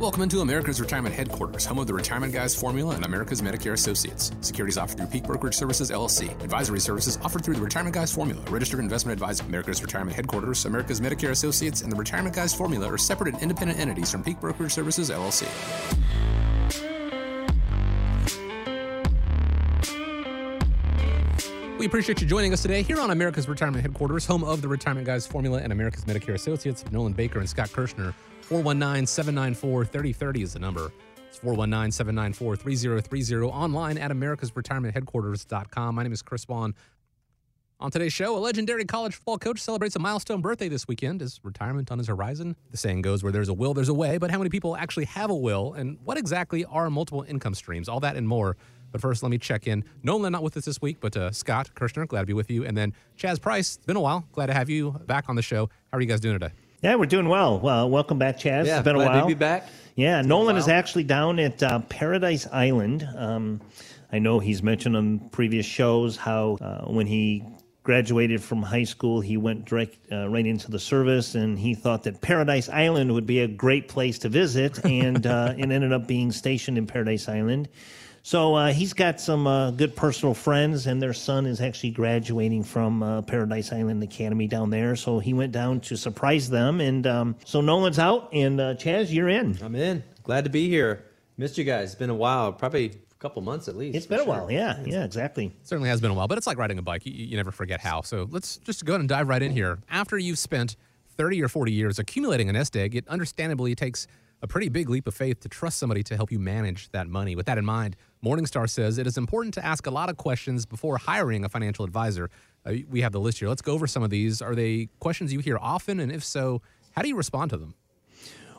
Welcome into America's Retirement Headquarters, home of the Retirement Guys Formula and America's Medicare Associates. Securities offered through Peak Brokerage Services LLC. Advisory services offered through the Retirement Guys Formula, registered investment advisor. America's Retirement Headquarters, America's Medicare Associates, and the Retirement Guys Formula are separate and independent entities from Peak Brokerage Services LLC. We appreciate you joining us today here on America's Retirement Headquarters, home of the Retirement Guys Formula and America's Medicare Associates. Nolan Baker and Scott Kirschner. 419 794 3030 is the number. It's 419 794 3030. Online at americasretirementheadquarters.com. My name is Chris Vaughn. On today's show, a legendary college football coach celebrates a milestone birthday this weekend. Is retirement on his horizon? The saying goes, where there's a will, there's a way. But how many people actually have a will? And what exactly are multiple income streams? All that and more. But first, let me check in. Nolan not with us this week, but uh, Scott Kirschner, glad to be with you. And then Chaz Price, it's been a while. Glad to have you back on the show. How are you guys doing today? Yeah, we're doing well. Well, welcome back, Chaz. Yeah, it's been a glad while. to be back. Yeah, Nolan is actually down at uh, Paradise Island. Um, I know he's mentioned on previous shows how uh, when he graduated from high school, he went direct uh, right into the service, and he thought that Paradise Island would be a great place to visit, and uh, it ended up being stationed in Paradise Island. So uh, he's got some uh, good personal friends, and their son is actually graduating from uh, Paradise Island Academy down there. So he went down to surprise them, and um, so Nolan's out, and uh, Chaz, you're in. I'm in. Glad to be here. Missed you guys. It's been a while. Probably a couple months at least. It's been a sure. while, yeah, yeah, exactly. certainly has been a while, but it's like riding a bike. You, you never forget how. So let's just go ahead and dive right in here. After you've spent 30 or 40 years accumulating a nest egg, it understandably takes a pretty big leap of faith to trust somebody to help you manage that money. With that in mind, Morningstar says it is important to ask a lot of questions before hiring a financial advisor. Uh, we have the list here. Let's go over some of these. Are they questions you hear often? And if so, how do you respond to them?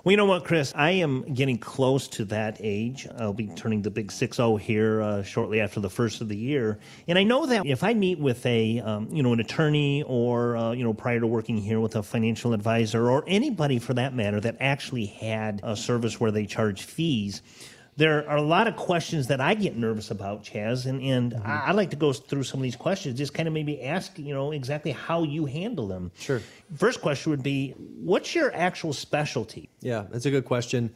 Well, you know what, Chris? I am getting close to that age. I'll be turning the big 6 0 here uh, shortly after the first of the year. And I know that if I meet with a, um, you know, an attorney or, uh, you know, prior to working here with a financial advisor or anybody for that matter that actually had a service where they charge fees, there are a lot of questions that I get nervous about, Chaz, and, and mm-hmm. I, I like to go through some of these questions, just kind of maybe ask, you know, exactly how you handle them. Sure. First question would be, what's your actual specialty? Yeah, that's a good question.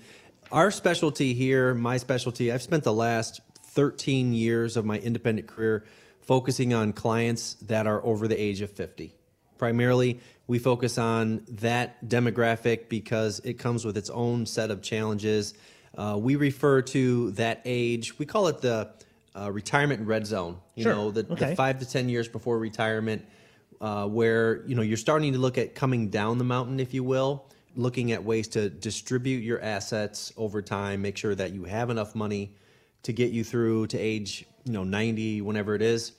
Our specialty here, my specialty, I've spent the last 13 years of my independent career focusing on clients that are over the age of 50. Primarily, we focus on that demographic because it comes with its own set of challenges. Uh, we refer to that age, we call it the uh, retirement red zone. You Sure. know, the, Okay. the five to 10 years before retirement, uh, where you know you're starting to look at coming down the mountain, if you will, looking at ways to distribute your assets over time, make sure that you have enough money to get you through to age you know 90, whenever it is,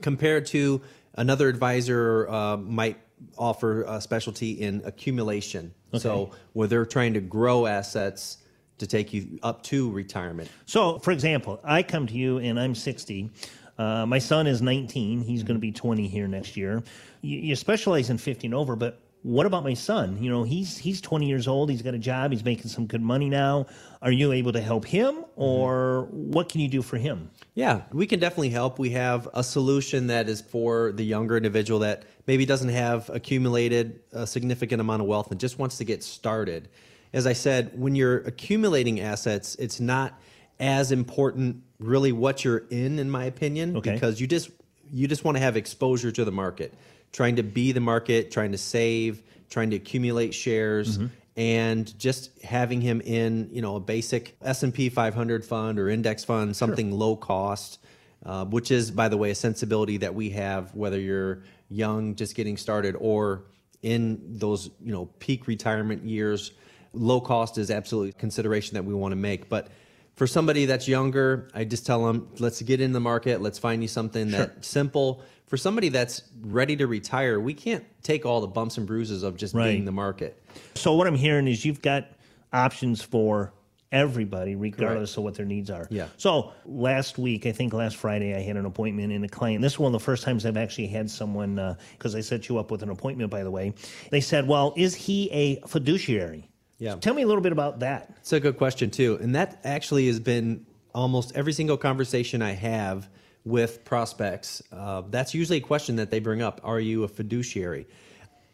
compared to another advisor uh, might offer a specialty in accumulation. So where they're trying to grow assets to take you up to retirement. So, for example, I come to you and I'm 60. Uh, my son is 19. He's going to be 20 here next year. You, you specialize in 50 and over, but what about my son? You know, he's he's 20 years old. He's got a job. He's making some good money now. Are you able to help him, or what can you do for him? Yeah, we can definitely help. We have a solution that is for the younger individual that maybe doesn't have accumulated a significant amount of wealth and just wants to get started. As I said, when you're accumulating assets, it's not as important really what you're in in my opinion Okay. because you just you just want to have exposure to the market, trying to be the market, trying to save, trying to accumulate shares and just having him in, you know, a basic S&P 500 fund or index fund, something low cost, uh, which is, by the way, a sensibility that we have whether you're young, just getting started, or in those, you know, peak retirement years. Low cost is absolutely a consideration that we want to make. But for somebody that's younger, I just tell them, let's get in the market, let's find you something that's simple. For somebody that's ready to retire, we can't take all the bumps and bruises of just Right. being the market. So what I'm hearing is you've got options for everybody, regardless of what their needs are. Yeah. So last week, I think last Friday, I had an appointment in a client. This is one of the first times I've actually had someone uh, because I set you up with an appointment, by the way. They said, "Well, is he a fiduciary?" Yeah. So tell me a little bit about that. It's a good question too, and that actually has been almost every single conversation I have with prospects. Uh, that's usually a question that they bring up: Are you a fiduciary?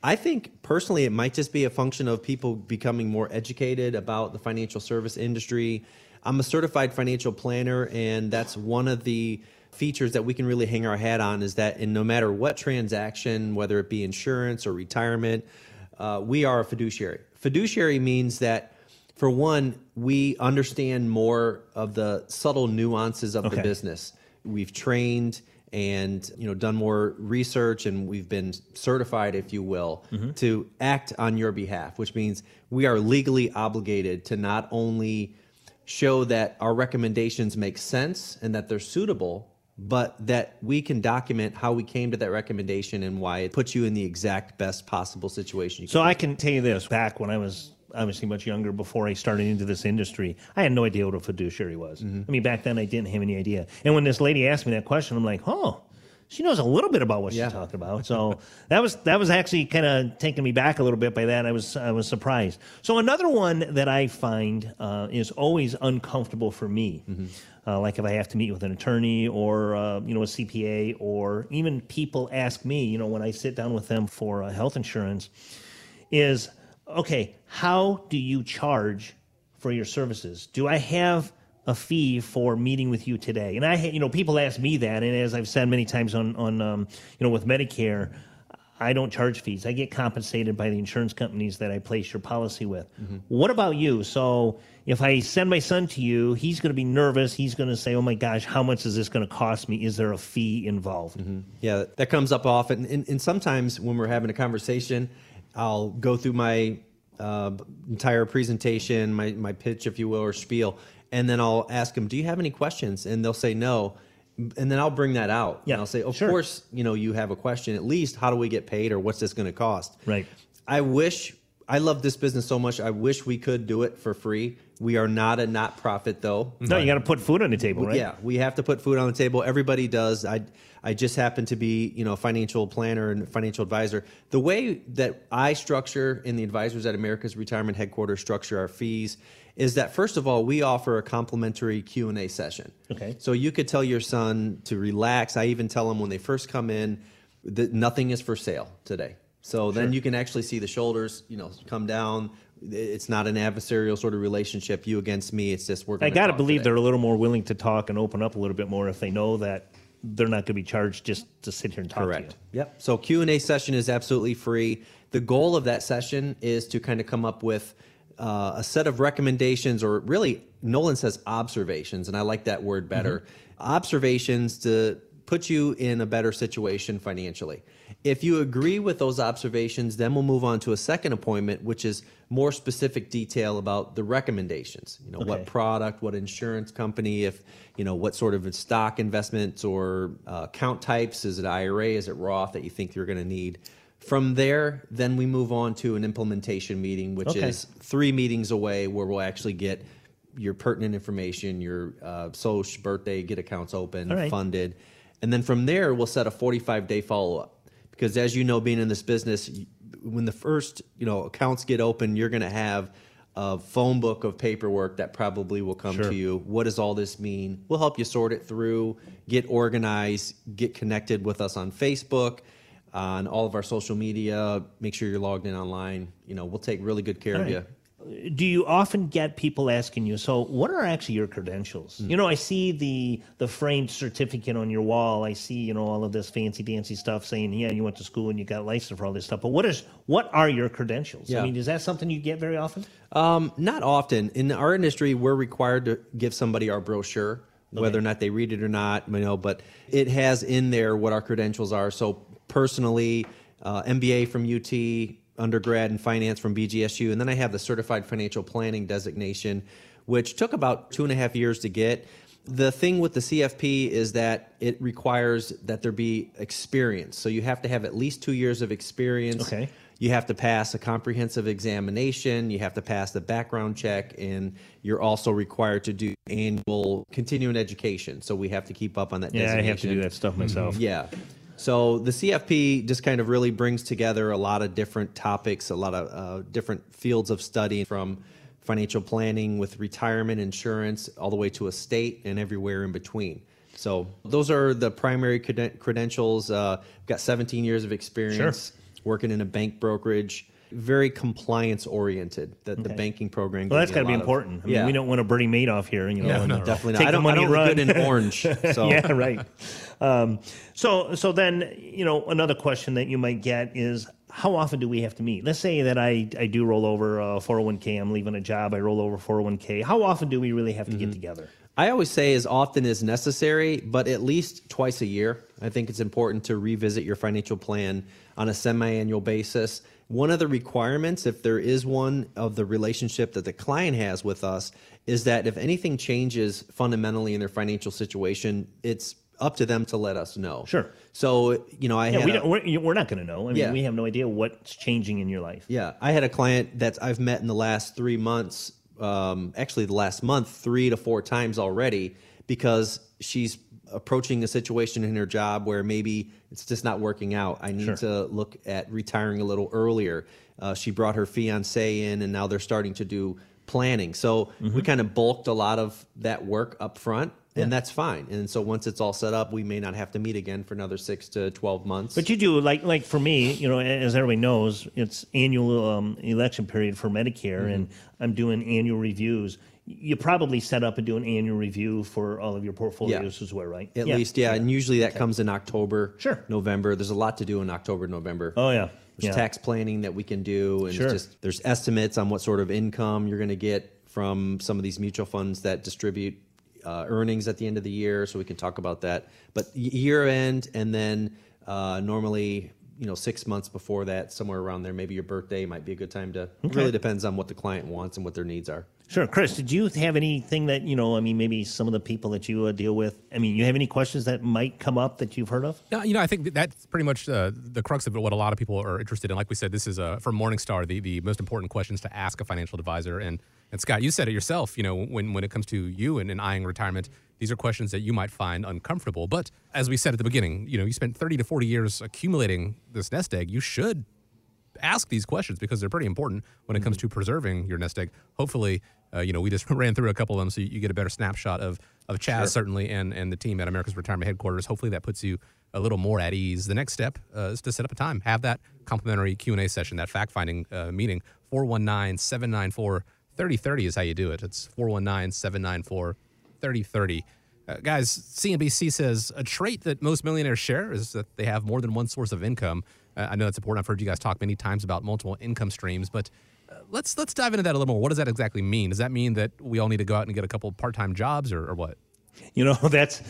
I think personally, it might just be a function of people becoming more educated about the financial service industry. I'm a certified financial planner, and that's one of the features that we can really hang our hat on is that in no matter what transaction, whether it be insurance or retirement, uh, we are a fiduciary. Fiduciary means that, for one, we understand more of the subtle nuances of Okay. the business. We've trained and you know done more research and we've been certified if you will mm-hmm. to act on your behalf which means we are legally obligated to not only show that our recommendations make sense and that they're suitable but that we can document how we came to that recommendation and why it puts you in the exact best possible situation you So I can tell you this: back when I was obviously much younger, before I started into this industry, I had no idea what a fiduciary was. Mm-hmm. I mean, back then I didn't have any idea. And when this lady asked me that question, I'm like, oh. She knows a little bit about what Yeah. she's talking about, so that was that was actually kind of taking me back a little bit by that. I was I was surprised. So another one that I find uh, is always uncomfortable for me, uh, like if I have to meet with an attorney or uh, you know a CPA, or even people ask me, you know, when I sit down with them for uh, health insurance, is okay, how do you charge for your services? Do I have a fee for meeting with you today? And I, you know, people ask me that, and as I've said many times on, on um, you know, with Medicare, I don't charge fees. I get compensated by the insurance companies that I place your policy with. What about you? So if I send my son to you, he's going to be nervous. He's going to say, "Oh my gosh, how much is this going to cost me? Is there a fee involved?" Yeah, that comes up often. And, and sometimes when we're having a conversation, I'll go through my uh, entire presentation, my, my pitch, if you will, or spiel, and then I'll ask them, Do you have any questions? And they'll say no. And then I'll bring that out. Yeah, And I'll say, Of sure. course, you know, you have a question. At least, how do we get paid or what's this going to cost? Right. I wish I love this business so much. I wish we could do it for free. We are not a not profit though. No, you got to put food on the table, right? Yeah, we have to put food on the table. Everybody does. I I just happen to be, you know, a financial planner and financial advisor. The way that I structure and the advisors at America's Retirement Headquarters structure our fees is that first of all, we offer a complimentary Q&A session. Okay. So you could tell your son to relax. I even tell them when they first come in that nothing is for sale today. So then you can actually see the shoulders, you know, come down. It's not an adversarial sort of relationship, you against me. It's just we're. I got to believe today. they're a little more willing to talk and open up a little bit more if they know that they're not going to be charged just to sit here and talk Correct. to you. Yep. So Q and A session is absolutely free. The goal of that session is to kind of come up with uh, a set of recommendations, or really, Nolan says observations, and I like that word better. Observations to put you in a better situation financially. If you agree with those observations, then we'll move on to a second appointment, which is more specific detail about the recommendations. You know, Okay. what product, what insurance company, if you know what sort of stock investments or uh, account types. Is it IRA? Is it Roth that you think you're going to need? From there, then we move on to an implementation meeting, which Okay. is three meetings away, where we'll actually get your pertinent information, your uh, social, birthday, get accounts open, right. funded, and then from there we'll set a 45 day follow up. Because as you know, being in this business, when the first you know accounts get open, you're going to have a phone book of paperwork that probably will come Sure. to you. What does all this mean? We'll help you sort it through, get organized, get connected with us on Facebook, on all of our social media. Make sure you're logged in online. You know, we'll take really good care of right. you. Do you often get people asking you, so what are actually your credentials? Hmm. You know, I see the the framed certificate on your wall. I see, you know, all of this fancy dancy stuff saying, yeah, you went to school and you got licensed for all this stuff. But what is what are your credentials? I mean, is that something you get very often? Um, not often. In our industry, we're required to give somebody our brochure, whether or not they read it or not, you know, but it has in there what our credentials are. So personally, uh, MBA from UT, undergrad in finance from BGSU, and then I have the certified financial planning designation, which took about two and a half years to get. The thing with the CFP is that it requires that there be experience. So you have to have at least two years of experience. Okay. You have to pass a comprehensive examination. You have to pass the background check, and you're also required to do annual continuing education. So we have to keep up on that. Yeah, I have to do that stuff myself. Yeah. So the CFP just kind of really brings together a lot of different topics, a lot of uh, different fields of study from financial planning with retirement insurance all the way to estate and everywhere in between. So those are the primary creden- credentials. Uh, I've got 17 years of experience. working in a bank brokerage, very compliance oriented. That the banking program. Well, that's got to be lot of- important. I mean, yeah. we don't want a Bernie Madoff here, you know. Yeah, no, uh, no, definitely not. Take I don't, I don't run. good in orange. So yeah, right. Um, so, so then, you know, another question that you might get is, how often do we have to meet? Let's say that I, I do roll over uh, 401k. I'm leaving a job. I roll over 401k. How often do we really have to Mm-hmm. get together? I always say as often as necessary, but at least twice a year. I think it's important to revisit your financial plan on a semi-annual basis. One of the requirements, if there is one of the relationship that the client has with us, is that if anything changes fundamentally in their financial situation, it's up to them to let us know. Sure. So, you know, I Yeah, had we a- don't, we're, we're not going to know. I mean, Yeah. we have no idea what's changing in your life. Yeah, I had a client that I've met in the last three months, um, actually the last month, three to four times already, because she's approaching a situation in her job where maybe it's just not working out. I need Sure. to look at retiring a little earlier. Uh, she brought her fiance in, and now they're starting to do planning. So Mm-hmm. we kind of bulked a lot of that work up front. And that's fine. And so once it's all set up, we may not have to meet again for another six to 12 months. But you do like like for me, you know, as everybody knows, it's annual um, election period for Medicare, Mm-hmm. and I'm doing annual reviews. You probably set up and do an annual review for all of your portfolios as well, right? At least, yeah. And usually that comes in October, Sure. November. There's a lot to do in October, November. Oh yeah, There's yeah. tax planning that we can do, and Sure. just there's estimates on what sort of income you're going to get from some of these mutual funds that distribute uh, earnings at the end of the year. So we can talk about that. But year end, and then uh, normally, you know, six months before that, somewhere around there, maybe your birthday might be a good time to. It really depends on what the client wants and what their needs are. Sure, Chris. Did you have anything that you know? I mean, maybe some of the people that you uh, deal with. I mean, you have any questions that might come up that you've heard of? No, you know, I think that's pretty much uh, the crux of what a lot of people are interested in. Like we said, this is uh, for Morningstar the, the most important questions to ask a financial advisor. And and Scott, you said it yourself. You know, when when it comes to you and, and eyeing retirement, these are questions that you might find uncomfortable. But as we said at the beginning, you know, you spent thirty to forty years accumulating this nest egg. You should ask these questions because they're pretty important when it comes to preserving your nest egg. Hopefully, uh, you know, we just ran through a couple of them so you, you get a better snapshot of of Chaz certainly and and the team at America's Retirement Headquarters. Hopefully, that puts you a little more at ease. The next step uh, is to set up a time, have that complimentary Q and A session, that fact finding uh, meeting. 419-794-3030 is how you do it. It's 419-794-3030. Uh, guys, CNBC says a trait that most millionaires share is that they have more than one source of income. I know that's important. I've heard you guys talk many times about multiple income streams, but uh, let's let's dive into that a little more. What does that exactly mean? Does that mean that we all need to go out and get a couple part-time jobs, or, or what? You know, that's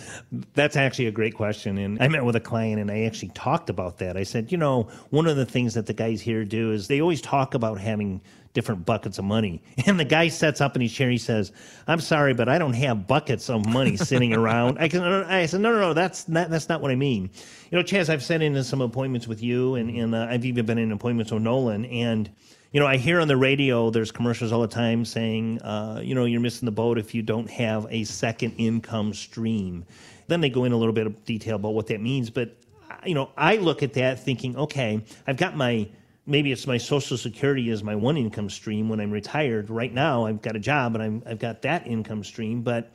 that's actually a great question. And I met with a client and I actually talked about that. I said, you know, one of the things that the guys here do is they always talk about having different buckets of money. And the guy sets up in his chair. He says, "I'm sorry, but I don't have buckets of money sitting around." I can. I said, "No, no, no. That's not. That's not what I mean." You know, Chaz, I've sat into some appointments with you, and and uh, I've even been in appointments with Nolan, and you know, I hear on the radio there's commercials all the time saying, uh, you know, you're missing the boat if you don't have a second income stream. Then they go in a little bit of detail about what that means, but uh, you know, I look at that thinking, okay, I've got my maybe it's my social security as my one income stream when I'm retired. Right now, I've got a job and I'm, I've got that income stream, but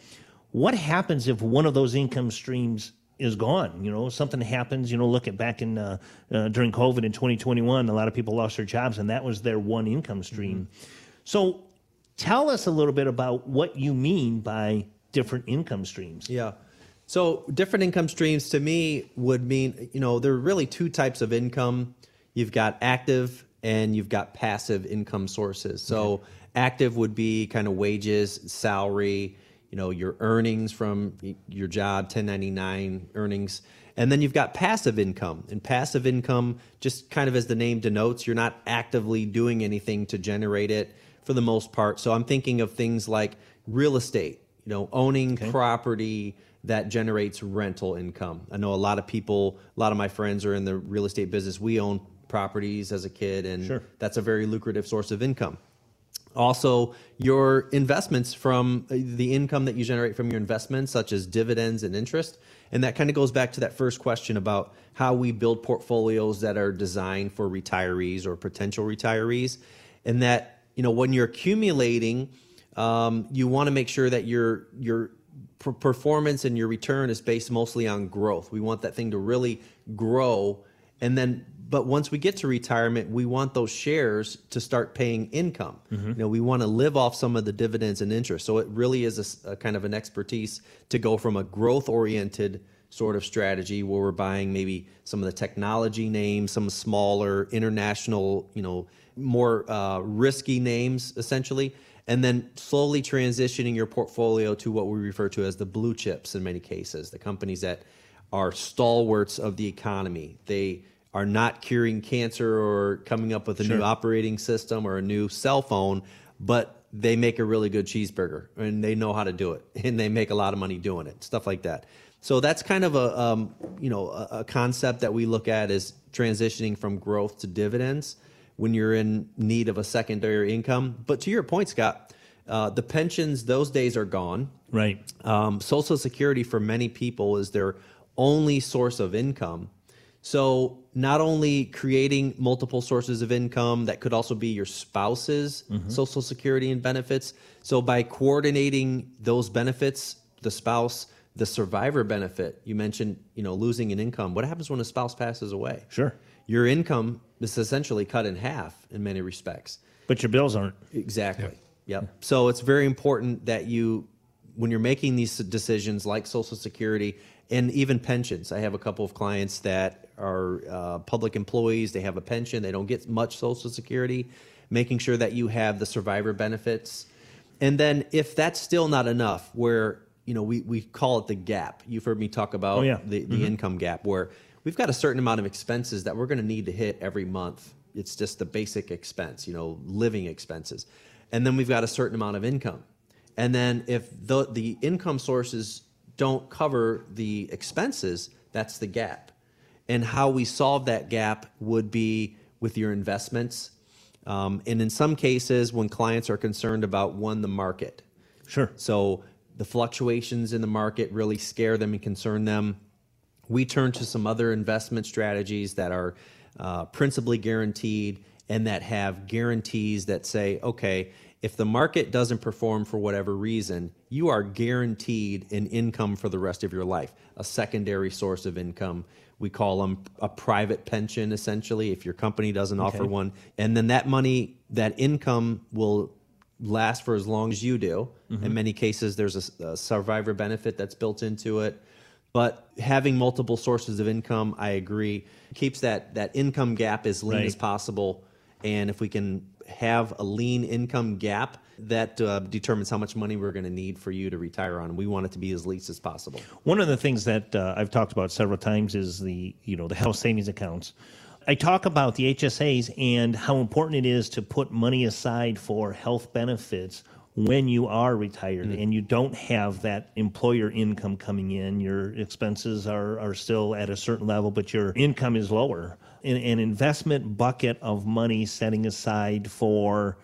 what happens if one of those income streams is gone. You know, something happens. You know, look at back in uh, uh, during COVID in 2021, a lot of people lost their jobs, and that was their one income stream. So, tell us a little bit about what you mean by different income streams. Yeah. So different income streams to me would mean, you know, there are really two types of income. You've got active and you've got passive income sources. So active would be kind of wages, salary, you know, your earnings from your job, 1099 earnings. And then you've got passive income. And passive income, just kind of as the name denotes, you're not actively doing anything to generate it for the most part. So I'm thinking of things like real estate, you know, owning property that generates rental income. I know a lot of people, a lot of my friends are in the real estate business. We own properties as a kid, and Sure. that's a very lucrative source of income. Also, your investments from the income that you generate from your investments, such as dividends and interest. And that kind of goes back to that first question about how we build portfolios that are designed for retirees or potential retirees. And that, you know, when you're accumulating, um, you want to make sure that your, your per- performance and your return is based mostly on growth. We want that thing to really grow and then but once we get to retirement, we want those shares to start paying income. Mm-hmm. You know, we want to live off some of the dividends and interest. So it really is a kind of an expertise to go from a growth oriented sort of strategy where we're buying maybe some of the technology names, some smaller international, you know, more uh, risky names essentially, and then slowly transitioning your portfolio to what we refer to as the blue chips in many cases, the companies that are stalwarts of the economy. They are not curing cancer or coming up with a new operating system or a new cell phone, but they make a really good cheeseburger and they know how to do it and they make a lot of money doing it, stuff like that. So that's kind of a um, you know a, a concept that we look at is transitioning from growth to dividends when you're in need of a secondary income. But to your point, Scott, uh, the pensions those days are gone. Right. Um, Social Security for many people is their only source of income. So, not only creating multiple sources of income, that could also be your spouse's mm-hmm. Social Security and benefits. So, by coordinating those benefits, the spouse, the survivor benefit, you mentioned, you know, losing an income. What happens when a spouse passes away? Sure. Your income is essentially cut in half in many respects. But your bills aren't. Exactly. Yep. So it's very important that you, when you're making these decisions like Social Security and even pensions, I have a couple of clients that are uh, public employees. They have a pension. They don't get much Social Security. Making sure that you have the survivor benefits, and then if that's still not enough, where you know we, we call it the gap. You've heard me talk about Oh, yeah. the, the income gap, where we've got a certain amount of expenses that we're going to need to hit every month. It's just the basic expense, you know, living expenses. And then we've got a certain amount of income. And then if the, the income sources don't cover the expenses, that's the gap. And how we solve that gap would be with your investments. Um, and in some cases, when clients are concerned about one, the market. Sure. So the fluctuations in the market really scare them and concern them. We turn to some other investment strategies that are uh, principally guaranteed and that have guarantees that say, okay, if the market doesn't perform for whatever reason, you are guaranteed an income for the rest of your life, a secondary source of income. We call them a private pension, essentially, if your company doesn't offer one. And then that money, that income will last for as long as you do. Mm-hmm. In many cases, there's a, a survivor benefit that's built into it. But having multiple sources of income, I agree, keeps that, that income gap as lean Right. as possible. And if we can have a lean income gap, that uh, determines how much money we're going to need for you to retire on. We want it to be as least as possible. One of the things that uh, I've talked about several times is the you know the health savings accounts. I talk about the HSAs and how important it is to put money aside for health benefits when you are retired and you don't have that employer income coming in. Your expenses are, are still at a certain level, but your income is lower. An, an investment bucket of money setting aside for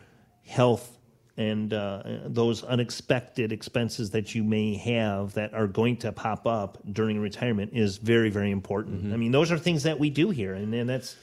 health and uh, those unexpected expenses that you may have that are going to pop up during retirement is very, very important. I mean, those are things that we do here, and, and that's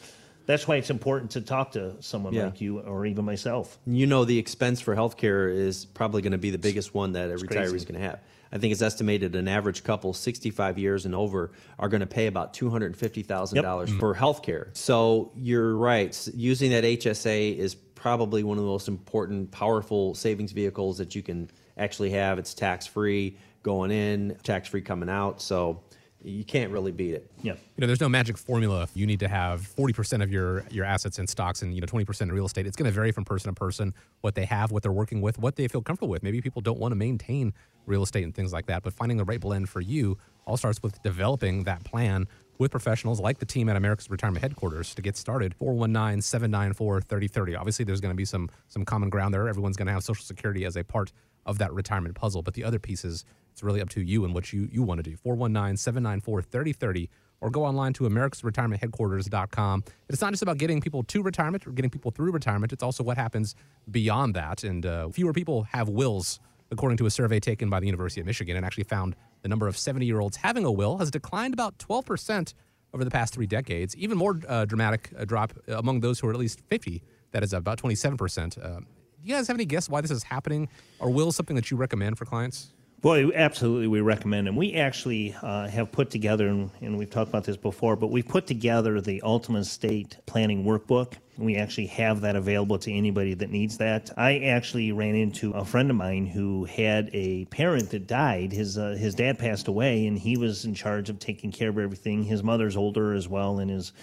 that's why it's important to talk to someone Yeah. like you or even myself. You know, the expense for healthcare is probably going to be the biggest one that a retiree is going to have. I think it's estimated an average couple, 65 years and over, are going to pay about $250,000 mm-hmm. for healthcare. So you're right. Using that HSA is probably one of the most important, powerful savings vehicles that you can actually have. It's tax free going in, tax free coming out. So you can't really beat it. Yeah. You know, there's no magic formula. You need to have 40% of your your assets in stocks and you know 20% in real estate. It's going to vary from person to person what they have, what they're working with, what they feel comfortable with. Maybe people don't want to maintain real estate and things like that, but finding the right blend for you all starts with developing that plan with professionals like the team at America's Retirement Headquarters to get started. 419-794-3030. Obviously, there's going to be some some common ground there. Everyone's going to have Social Security as a part of that retirement puzzle, but the other pieces, it's really up to you and what you, you want to do. 419-794-3030 or go online to americasretirementheadquarters.com. It's not just about getting people to retirement or getting people through retirement. It's also what happens beyond that. And uh, fewer people have wills, according to a survey taken by the University of Michigan, and actually found the number of 70 year olds having a will has declined about 12% over the past three decades. Even more uh, dramatic uh, drop among those who are at least 50. That is about 27%. Uh, do you guys have any guess why this is happening? Or will something that you recommend for clients? Boy, absolutely, we recommend them. We actually uh, have put together, and, and, we've talked about this before, but we've put together the Ultimate Estate Planning Workbook. We actually have that available to anybody that needs that. I actually ran into a friend of mine who had a parent that died. His uh, his dad passed away, and he was in charge of taking care of everything. His mother's older as well, and his,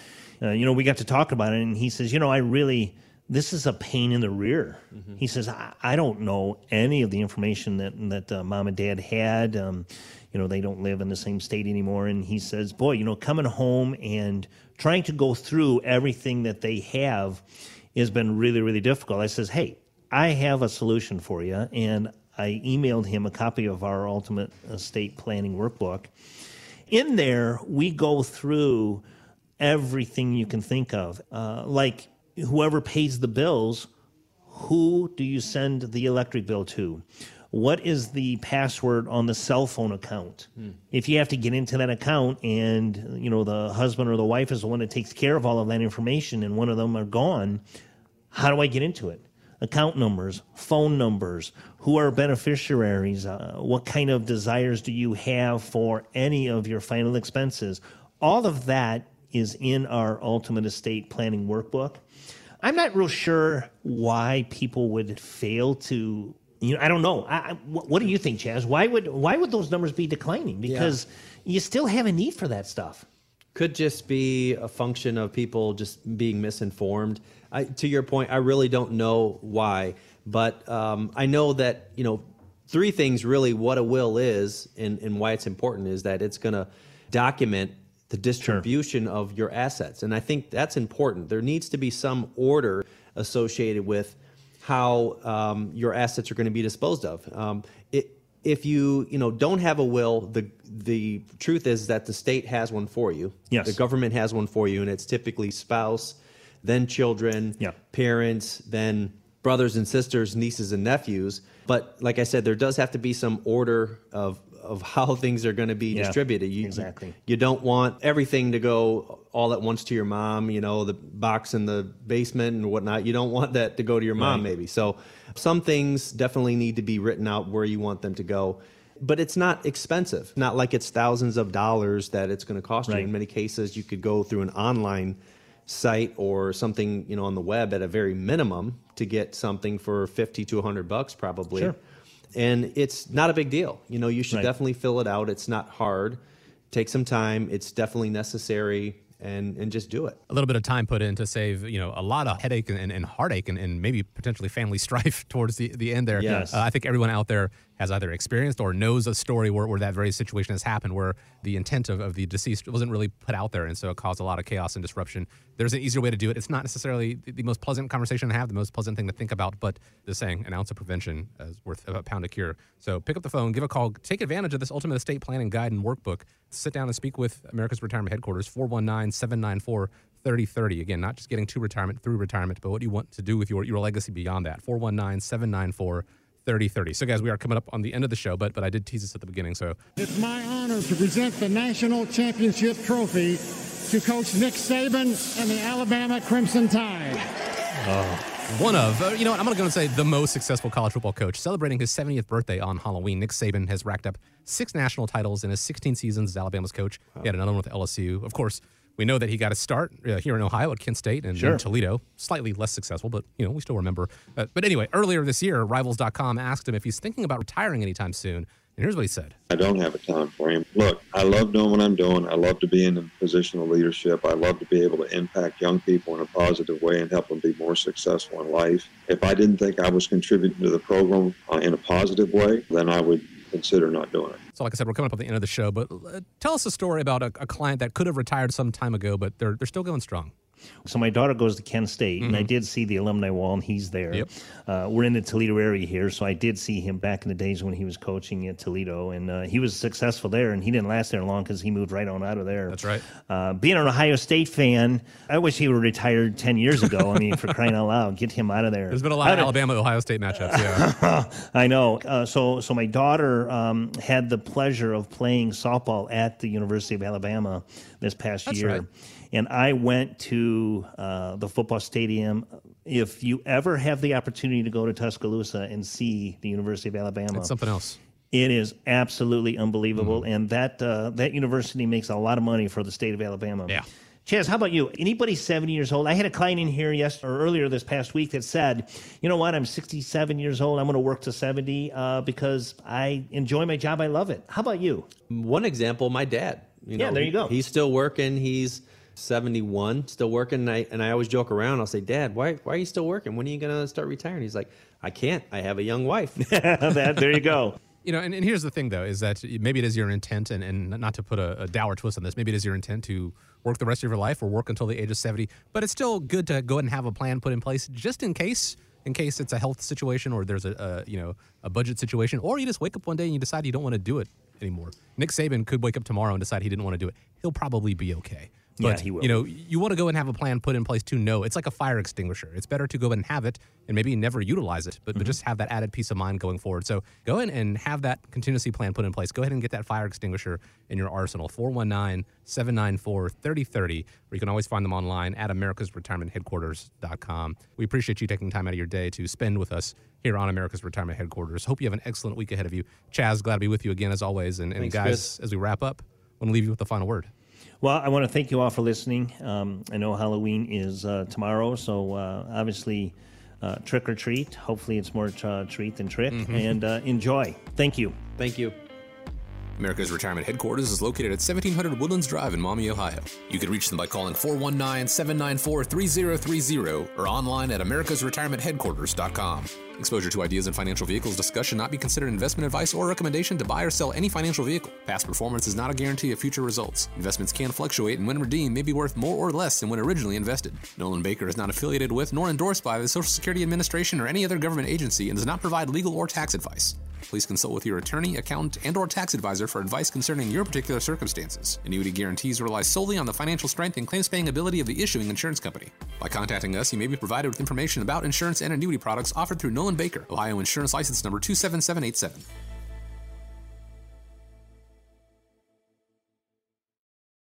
uh, you know, we got to talk about it, and he says, you know, I really this is a pain in the rear. Mm-hmm. He says, I, I, don't know any of the information that that uh, mom and dad had. Um, you know, they don't live in the same state anymore. And he says, boy, you know, coming home and trying to go through everything that they have has been really, really difficult. I says, hey, I have a solution for you. And I emailed him a copy of our ultimate estate planning workbook. In there, we go through everything you can think of, uh, like whoever pays the bills, who do you send the electric bill to? What is the password on the cell phone account? Hmm. If you have to get into that account and you know the husband or the wife is the one that takes care of all of that information and one of them are gone, how do I get into it? Account numbers, phone numbers, who are beneficiaries, uh, what kind of desires do you have for any of your final expenses? All of that is in our ultimate estate planning workbook. I'm not real sure why people would fail to. You know, I don't know. I, what do you think, Chaz? Why would why would those numbers be declining? Because yeah. you still have a need for that stuff. Could just be a function of people just being misinformed. I, to your point, I really don't know why, but um, I know that you know three things really what a will is and, and why it's important is that it's going to document the distribution sure. of your assets. And I think that's important. There needs to be some order associated with how um, your assets are going to be disposed of. Um, it, if you you know don't have a will, the the truth is that the state has one for you. Yes. The government has one for you, and it's typically spouse, then children, yeah. parents, then brothers and sisters, nieces and nephews. But like I said, there does have to be some order of of how things are going to be yeah, distributed. You, exactly. You don't want everything to go all at once to your mom. You know, the box in the basement and whatnot. You don't want that to go to your mom, right. maybe. So some things definitely need to be written out where you want them to go. But it's not expensive. Not like it's thousands of dollars that it's going to cost right. you. In many cases, you could go through an online site or something, you know, on the web at a very minimum to get something for 50 to 100 bucks probably. Sure and it's not a big deal. You know, you should right. definitely fill it out. It's not hard. Take some time. It's definitely necessary and and just do it. A little bit of time put in to save you know a lot of headache and, and heartache and, and maybe potentially family strife towards the, the end there. Yes. Uh, I think everyone out there has either experienced or knows a story where, where that very situation has happened, where the intent of, of the deceased wasn't really put out there, and so it caused a lot of chaos and disruption. There's an easier way to do it. It's not necessarily the, the most pleasant conversation to have, the most pleasant thing to think about, but the saying, an ounce of prevention is worth a pound of cure. So pick up the phone, give a call, take advantage of this ultimate estate planning guide and workbook. Sit down and speak with America's Retirement Headquarters, 419 794 3030. Again, not just getting to retirement through retirement, but what you want to do with your, your legacy beyond that. 419 794 3030. So, guys, we are coming up on the end of the show, but but I did tease this at the beginning. So it's my honor to present the national championship trophy to Coach Nick Saban and the Alabama Crimson Tide. Oh. One of, uh, you know what, I'm going to go and say the most successful college football coach. Celebrating his 70th birthday on Halloween, Nick Saban has racked up six national titles in his 16 seasons as Alabama's coach. He had another one with LSU. Of course, we know that he got a start uh, here in Ohio at Kent State and sure. Toledo. Slightly less successful, but you know we still remember. Uh, but anyway, earlier this year, Rivals.com asked him if he's thinking about retiring anytime soon. And here's what he said. I don't have a time frame. Look, I love doing what I'm doing. I love to be in a position of leadership. I love to be able to impact young people in a positive way and help them be more successful in life. If I didn't think I was contributing to the program uh, in a positive way, then I would consider not doing it. So, like I said, we're coming up at the end of the show, but uh, tell us a story about a, a client that could have retired some time ago, but they're they're still going strong. So my daughter goes to Kent State, mm-hmm. and I mm-hmm. did see the alumni wall, and he's there. Yep. Uh, we're in the Toledo area here, so I did see him back in the days when he was coaching at Toledo, and uh, he was successful there. And he didn't last there long because he moved right on out of there. That's right. Uh, being an Ohio State fan, I wish he would retired ten years ago. I mean, for crying out loud, get him out of there. There's been a lot of Alabama Ohio State matchups. Yeah, I know. Uh, so so my daughter um, had the pleasure of playing softball at the University of Alabama this past That's year. Right and I went to uh, the football stadium. If you ever have the opportunity to go to Tuscaloosa and see the University of Alabama, it's something else. It is absolutely unbelievable, Mm-hmm. and that uh, that university makes a lot of money for the state of Alabama. Yeah. Chaz, how about you? Anybody 70 years old? I had a client in here yes or earlier this past week that said, "You know what? I'm 67 years old. I'm going to work to 70 uh, because I enjoy my job. I love it." How about you? One example, my dad. You Yeah, there you go. He's still working. He's 71, still working. And I, and I always joke around. I'll say, Dad, why, why are you still working? When are you going to start retiring? He's like, I can't. I have a young wife. that, there you go. You know, and, and here's the thing, though, is that maybe it is your intent, and, and not to put a, a dour twist on this, maybe it is your intent to work the rest of your life or work until the age of 70. But it's still good to go ahead and have a plan put in place just in case, in case it's a health situation or there's a, a you know a budget situation, or you just wake up one day and you decide you don't want to do it anymore. Nick Saban could wake up tomorrow and decide he didn't want to do it. He'll probably be okay. Yeah, But, he will You know, you want to go and have a plan put in place to know it's like a fire extinguisher. It's better to go and have it and maybe never utilize it, but, but mm-hmm. just have that added peace of mind going forward. So go in and have that contingency plan put in place. Go ahead and get that fire extinguisher in your arsenal. 419 794 3030, or you can always find them online at americasretirementheadquarters.com. We appreciate you taking time out of your day to spend with us here on America's Retirement Headquarters. Hope you have an excellent week ahead of you. Chaz, glad to be with you again as always. And, and Thanks, guys, Chris. as we wrap up, I want to leave you with the final word. Well, I want to thank you all for listening. Um, I know Halloween is uh, tomorrow, so uh, obviously uh, trick or treat. Hopefully, it's more uh, treat than trick, and uh, enjoy. Thank you. Thank you. America's Retirement Headquarters is located at 1700 Woodlands Drive in Maumee, Ohio. You can reach them by calling 419 794 3030 or online at americasretirementheadquarters.com. Exposure to ideas and financial vehicles discussed should not be considered investment advice or recommendation to buy or sell any financial vehicle. Past performance is not a guarantee of future results. Investments can fluctuate and when redeemed may be worth more or less than when originally invested. Nolan Baker is not affiliated with nor endorsed by the Social Security Administration or any other government agency and does not provide legal or tax advice. Please consult with your attorney, accountant, and or tax advisor for advice concerning your particular circumstances. Annuity guarantees rely solely on the financial strength and claims-paying ability of the issuing insurance company. By contacting us, you may be provided with information about insurance and annuity products offered through Nolan Baker, Ohio Insurance License Number 27787.